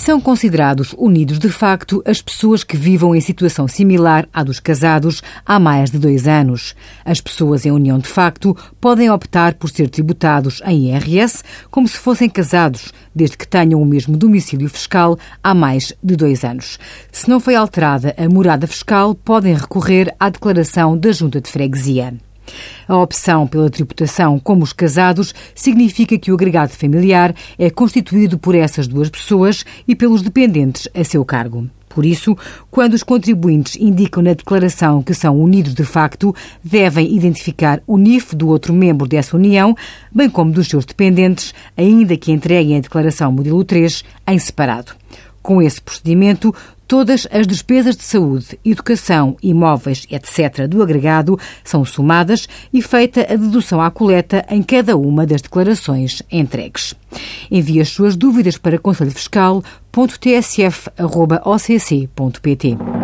São considerados unidos de facto as pessoas que vivam em situação similar à dos casados há mais de dois anos. As pessoas em união de facto podem optar por ser tributados em IRS como se fossem casados, desde que tenham o mesmo domicílio fiscal há mais de dois anos. Se não foi alterada a morada fiscal, podem recorrer à declaração da Junta de Freguesia. A opção pela tributação como os casados significa que o agregado familiar é constituído por essas duas pessoas e pelos dependentes a seu cargo. Por isso, quando os contribuintes indicam na declaração que são unidos de facto, devem identificar o NIF do outro membro dessa união, bem como dos seus dependentes, ainda que entreguem a declaração modelo 3 em separado. Com esse procedimento, todas as despesas de saúde, educação, imóveis, etc., do agregado são somadas e feita a dedução à coleta em cada uma das declarações entregues. Envie as suas dúvidas para conselhofiscal.tsf.occ.pt.